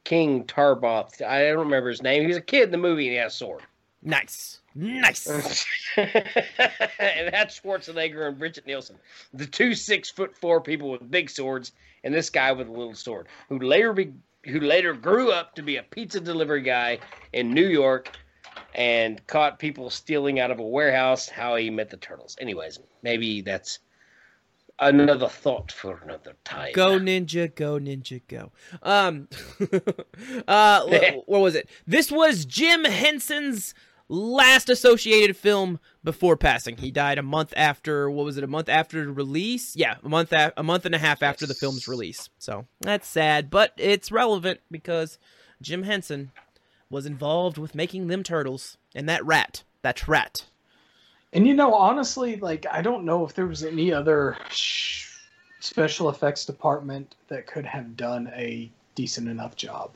King Tarboth. I don't remember his name. He was a kid in the movie and he had a sword. Nice. Nice. and that's Schwarzenegger and Bridget Nielsen, the two six foot four people with big swords, and this guy with a little sword, who later be, who later grew up to be a pizza delivery guy in New York, and caught people stealing out of a warehouse. How he met the turtles. Anyways, maybe that's another thought for another time. Go ninja, go ninja, go. Um, uh, what was it? This was Jim Henson's last associated film before passing. He died a month after what was it? A month after release? Yeah, a month a, a month and a half after the film's release. So that's sad, but it's relevant because Jim Henson was involved with making them turtles and that rat. That rat. And you know, honestly, like I don't know if there was any other special effects department that could have done a decent enough job.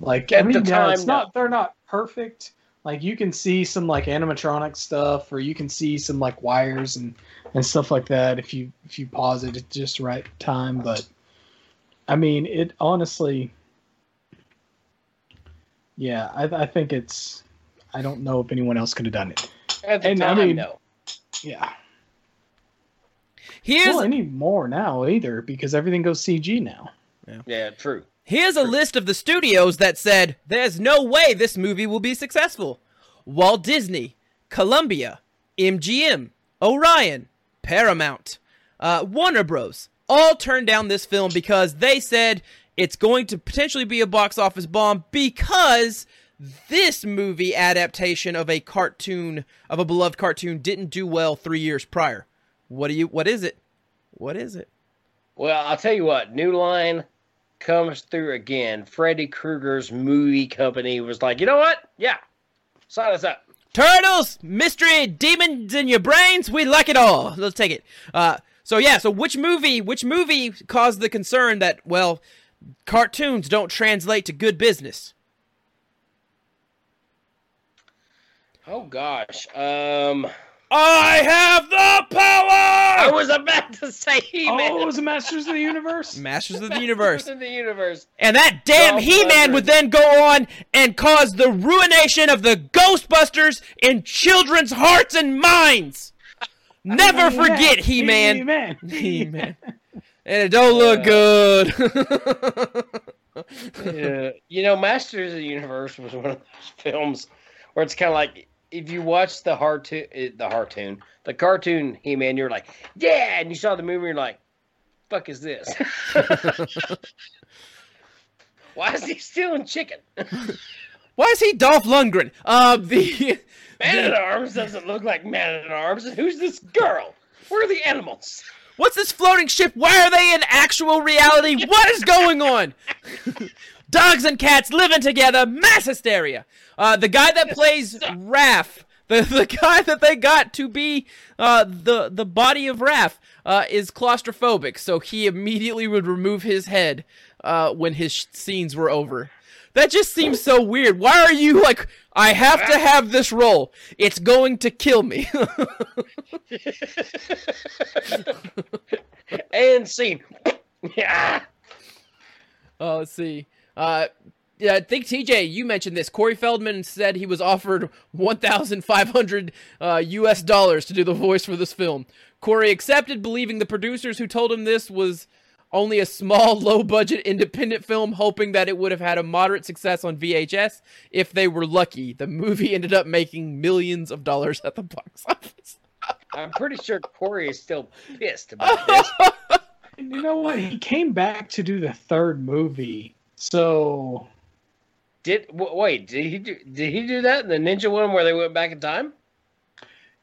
Like At I mean, the yeah, it's time, not they're not perfect. Like you can see some like animatronic stuff, or you can see some like wires and and stuff like that if you if you pause it at just the right time. But I mean, it honestly, yeah, I, I think it's. I don't know if anyone else could have done it. At the And, I time, mean- no. Yeah. Here's well, any more now either because everything goes CG now. Yeah, true. Here's a list of the studios that said there's no way this movie will be successful. Walt Disney, Columbia, MGM, Orion, Paramount, uh, Warner Bros. all turned down this film because they said it's going to potentially be a box office bomb because this movie adaptation of a cartoon of a beloved cartoon didn't do well 3 years prior. What do you what is it? What is it? Well, I'll tell you what. New Line comes through again. Freddy Krueger's movie company was like, you know what? Yeah, sign us up. Turtles, mystery, demons in your brains. We like it all. Let's take it. Uh, so yeah. So which movie? Which movie caused the concern that well, cartoons don't translate to good business? Oh gosh. Um, I have the power. I was about to say He-Man. Oh, it was the Masters of the Universe. Masters of the Universe. in the universe. And that damn He-Man would then go on and cause the ruination of the Ghostbusters in children's hearts and minds. Never forget He-Man. He-Man. He-Man. And it don't look good. Yeah. You know, Masters of the Universe was one of those films where it's kind of like if you watch the cartoon, the cartoon, the cartoon He-Man, you're like, yeah, and you saw the movie, you're like, fuck is this? Why is he stealing chicken? Why is he Dolph Lundgren? Uh, the Man at Arms doesn't look like Man at Arms. Who's this girl? Where are the animals? what's this floating ship? Why are they in actual reality? What is going on? Dogs and cats living together, mass hysteria. Uh, the guy that plays Raph, the the guy that they got to be uh the the body of Raph, uh, is claustrophobic, so he immediately would remove his head uh when his sh- scenes were over. That just seems so weird. Why are you like? I have to have this role. It's going to kill me. and scene. yeah. Oh, let's see. Uh, yeah, I think TJ, you mentioned this. Corey Feldman said he was offered 1,500 uh, U.S. dollars to do the voice for this film. Corey accepted, believing the producers who told him this was only a small, low-budget independent film, hoping that it would have had a moderate success on VHS if they were lucky. The movie ended up making millions of dollars at the box office. I'm pretty sure Corey is still pissed about this. And you know what? He came back to do the third movie. So Did w- wait? Did he do? Did he do that in the Ninja one where they went back in time?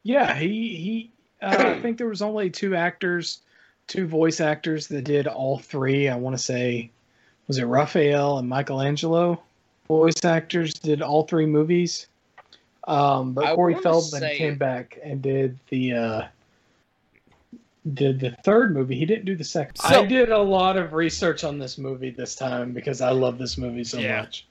yeah, he he. Uh, I think there was only two actors, two voice actors that did all three. I want to say, was it Raphael and Michelangelo? Voice actors did all three movies. Um, but I Corey Feldman came back and did the uh, did the third movie. He didn't do the second. So- I did a lot of research on this movie this time because I love this movie so Yeah. much.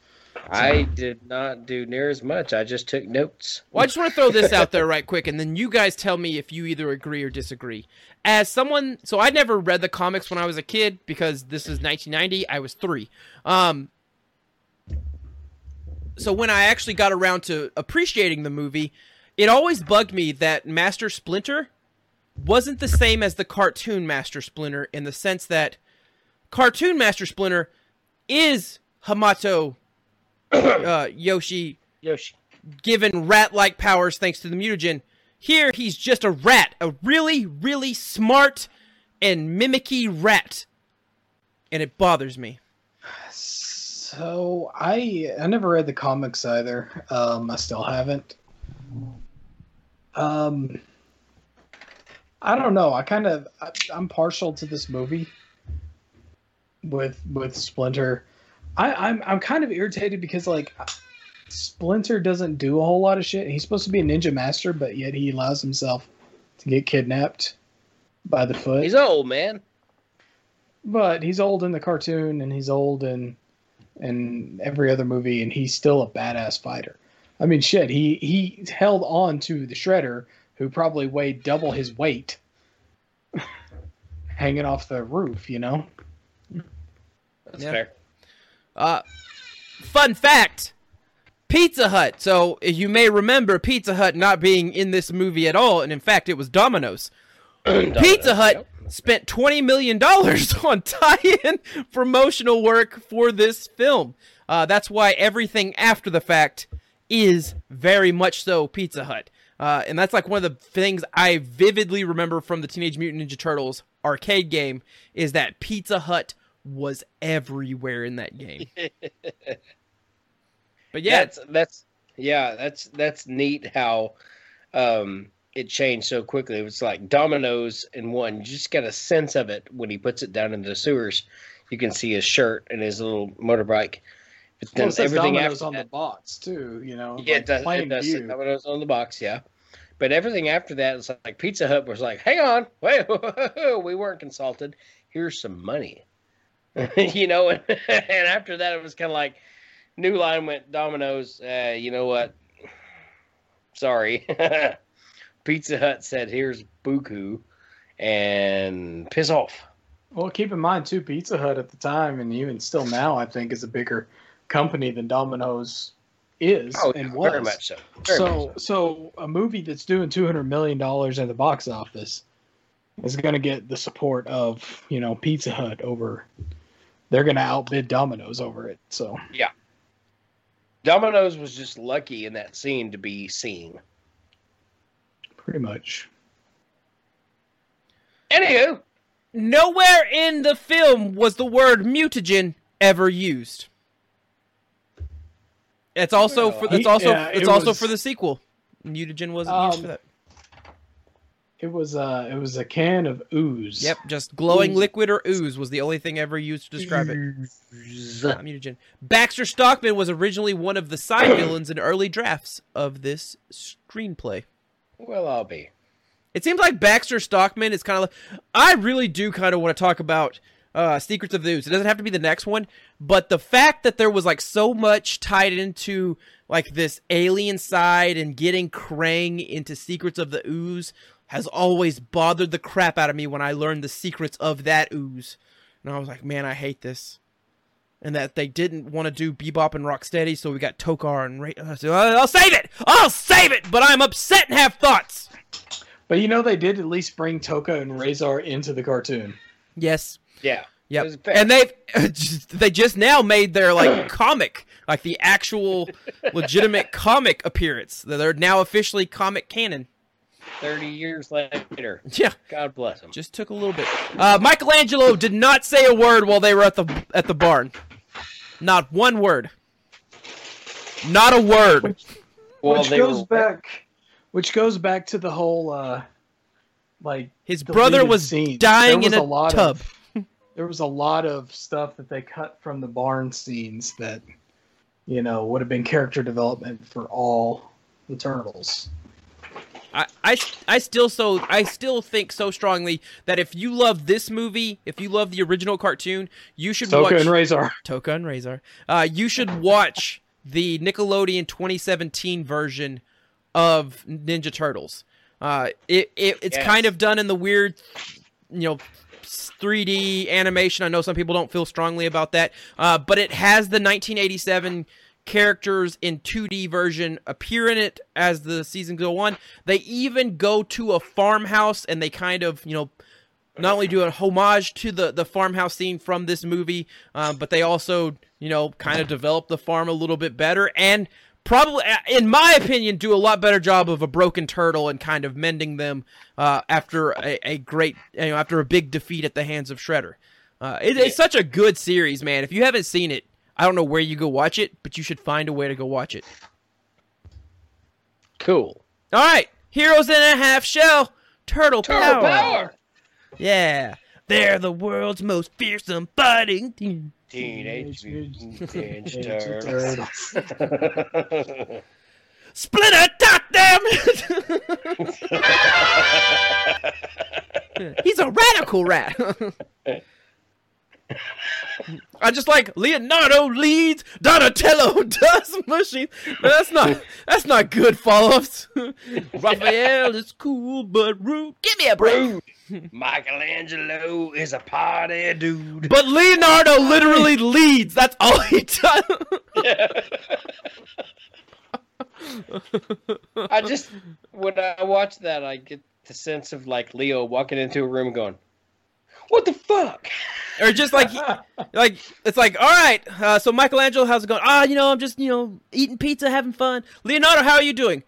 I did not do near as much. I just took notes. Well, I just want to throw this out there right quick, and then you guys tell me if you either agree or disagree. As someone, so I never read the comics when I was a kid because this is 1990. I was three. Um, so when I actually got around to appreciating the movie, it always bugged me that Master Splinter wasn't the same as the cartoon Master Splinter in the sense that cartoon Master Splinter is Hamato uh, Yoshi Yoshi. given rat-like powers thanks to the mutagen. Here, he's just a rat, a really, really smart and mimicky rat, and it bothers me. So I I never read the comics either. Um, I still haven't. Um, I don't know. I kind of I'm partial to this movie with with Splinter. I, I'm I'm kind of irritated because like Splinter doesn't do a whole lot of shit. He's supposed to be a ninja master, but yet he allows himself to get kidnapped by the foot. He's old man. But he's old in the cartoon, and he's old in in every other movie, and he's still a badass fighter. I mean, shit, he he held on to the Shredder, who probably weighed double his weight, hanging off the roof. You know. That's Yeah. fair. Uh, fun fact Pizza Hut. So you may remember Pizza Hut not being in this movie at all, and in fact, it was Domino's. Pizza Hut spent $20 million on tie in promotional work for this film. Uh, that's why everything after the fact is very much so Pizza Hut. Uh, and that's like one of the things I vividly remember from the Teenage Mutant Ninja Turtles arcade game is that Pizza Hut was everywhere in that game. but yeah, that's that's yeah, that's that's neat how um it changed so quickly. It was like Domino's in one. You just get a sense of it when he puts it down into the sewers. You can see his shirt and his little motorbike. But then Well, it says everything after on that, the box too. You know. yeah, like it does, it plain does say Domino's on the box, yeah. But everything after that that is like Pizza Hut was like, hang on, wait, we weren't consulted. Here's some money, you know. And, and after that, it was kind of like New Line went Domino's. Uh, you know what? Sorry, Pizza Hut said, "Here's buku," and piss off. Well, keep in mind too, Pizza Hut at the time, and even still now, I think is a bigger company than Domino's is Oh, and was. very much so. Very so, much so a movie that's doing two hundred million dollars in the box office is going to get the support of you know Pizza Hut over. They're going to outbid Domino's over it. So yeah, Domino's was just lucky in that scene to be seen. pretty much. Anywho, nowhere in the film was the word mutagen ever used. It's also Well, for it's he- also yeah, it's it also was- for the sequel. Mutagen wasn't used Um, for that. It was uh it was a can of ooze. Yep, just glowing ooze. liquid or ooze was the only thing ever used to describe it. Mm-hmm. Mutagen. Baxter Stockman was originally one of the side villains in early drafts of this screenplay. well, I'll be. It seems like Baxter Stockman is kind of like. I really do kind of want to talk about uh, Secrets of the Ooze. It doesn't have to be the next one, but the fact that there was like so much tied into like this alien side and getting Krang into Secrets of the Ooze has always bothered the crap out of me when I learned the secrets of that ooze. And I was like, man, I hate this. And that they didn't want to do Bebop and Rocksteady, so we got Tokka and Ray. I'll save it! I'll save it! But I'm upset and have thoughts! But you know they did at least bring Tokka and Rahzar into the cartoon. Yes. Yeah. Yep. It was fair. And they've they just now made their like comic, like the actual legitimate comic appearance. They're now officially comic canon. 30 years later. Yeah, God bless him. just took a little bit. Uh, Michelangelo did not say a word while they were at the at the barn. Not one word. Not a word. Well, which goes were- back which goes back to the whole uh like His brother was scenes. dying There in was a, lot tub. Of, there was a lot of stuff that they cut from the barn scenes that you know would have been character development for all the turtles. I, I, I still so I still think so strongly that if you love this movie, if you love the original cartoon, you should Tokka watch and Rahzar. Tokka and Rahzar. Uh, you should watch the Nickelodeon 2017 version of Ninja Turtles. Uh, it, it it's Yes. kind of done in the weird, you know, 3D animation. I know some people don't feel strongly about that, uh, but it has the 1987 characters in 2D version appear in it as the season go on. They even go to a farmhouse and they kind of, you know, not only do a homage to the the farmhouse scene from this movie, uh, but they also you know kind of develop the farm a little bit better and probably, uh, in my opinion, do a lot better job of a broken turtle and kind of mending them uh, after a, a great you know after a big defeat at the hands of Shredder. Uh, it, it's such a good series, man. If you haven't seen it, I don't know where you go watch it, but you should find a way to go watch it. Cool. All right, Heroes in a Half Shell, Turtle, Turtle Power. power. Yeah, they're the world's most fearsome fighting team. Teenage Mutant Ninja Ninja Turtles. Splinter, attack them! He's a radical rat. I just like Leonardo leads, Donatello does machine. But that's not that's not good follow-ups. Raphael is cool but rude. Give me a break. Rude. Michelangelo is a party dude. But Leonardo literally leads. That's all he does. I just when I watch that, I get the sense of like Leo walking into a room going, "What the fuck?" or just like like it's like all right uh, so michelangelo how's it going ah you know i'm just you know eating pizza having fun leonardo how are you doing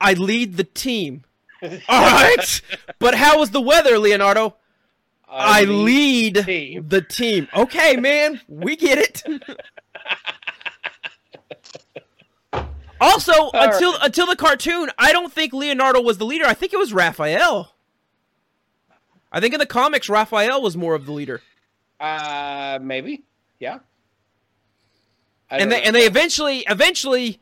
i lead the team all right. But how was the weather leonardo? I, lead team. the team. Okay man. We get it. Also until until the cartoon i don't think leonardo was the leader. I think it was raphael. I think in the comics raphael was more of the leader. Uh, maybe. Yeah. And they know. and they eventually eventually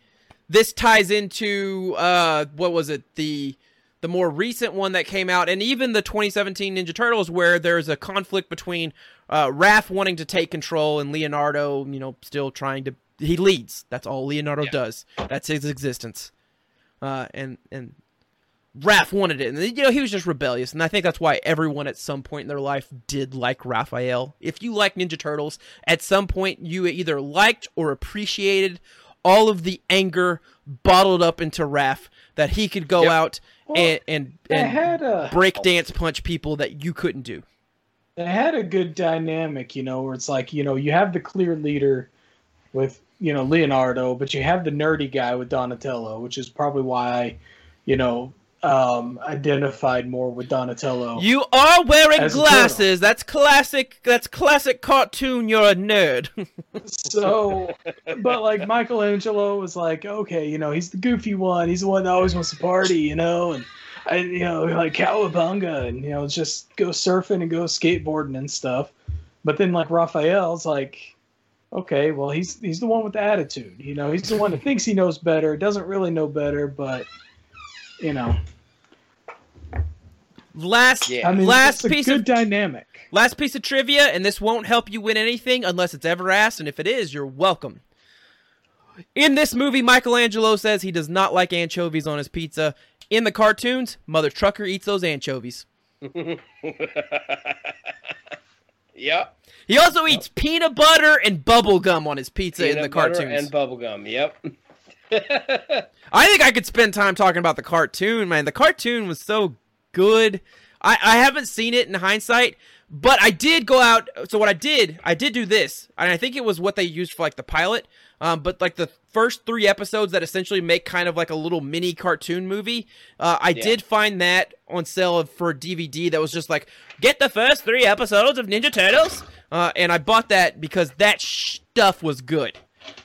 this ties into uh what was it? The the more recent one that came out and even the 2017 Ninja Turtles where there's a conflict between uh Raph wanting to take control and Leonardo you know still trying to he leads. That's all Leonardo Yeah. does. That's his existence. Uh and and Raph wanted it. And you know he was just rebellious. And I think that's why everyone at some point in their life did like Raphael. If you like Ninja Turtles at some point you either liked or appreciated all of the anger bottled up into Raph that he could go Yep. out Well, and and, and had a break dance punch people that you couldn't do. they had a good dynamic, you know, where it's like, you know, you have the clear leader with, you know, Leonardo, but you have the nerdy guy with Donatello, which is probably why you know, um, identified more with Donatello. You are wearing glasses. That's classic. That's classic cartoon. You're a nerd. so, but like Michelangelo was like, okay, you know, he's the goofy one. He's the one that always wants to party, you know, and I, you know, like cowabunga, and you know, just go surfing and go skateboarding and stuff. But then like Raphael's like, okay, well, he's he's the one with the attitude. You know, he's the one that thinks he knows better, doesn't really know better, but you know, last Yeah. I mean, last it's a piece good of dynamic. last piece of trivia, and this won't help you win anything unless it's ever asked, and if it is, you're welcome. In this movie, Michelangelo says he does not like anchovies on his pizza. In the cartoons, Mother Trucker eats those anchovies. yep. He also eats peanut butter and bubble gum on his pizza in the Peanut butter cartoons. and bubblegum. Yep. I think I could spend time talking about the cartoon, man. The cartoon was so good. I, I haven't seen it in hindsight, but I did go out. So what I did, I did do this, and I think it was what they used for like the pilot. Um, but like the first three episodes that essentially make kind of like a little mini cartoon movie, uh, I Yeah. did find that on sale for DVD. That was just like get the first three episodes of Ninja Turtles, uh, and I bought that because that stuff was good.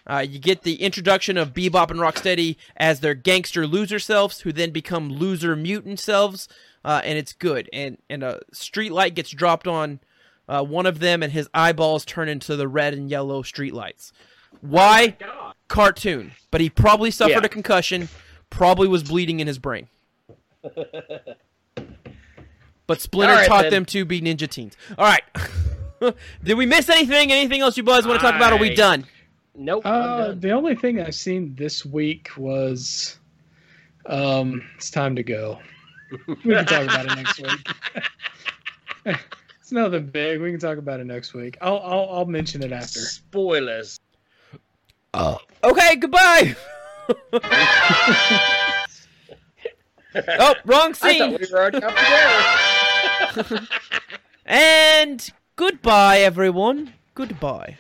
Uh, you get the introduction of Bebop and Rocksteady as their gangster loser selves, who then become loser mutant selves, uh, and it's good. And and a street light gets dropped on uh, one of them, and his eyeballs turn into the red and yellow street lights. Why? Cartoon, but he probably suffered Yeah. a concussion, probably was bleeding in his brain. But Splinter right, taught then. them to be ninja teens. All right. Did we miss anything? Anything else you boys want to talk about? Are we done? Nope. Uh, the only thing I've seen this week was, um, it's time to go. We can talk about it next week. it's nothing big. We can talk about it next week. I'll I'll, I'll mention it after. Spoilers. Okay, goodbye. oh, wrong scene. thought we were up. And goodbye, everyone. Goodbye.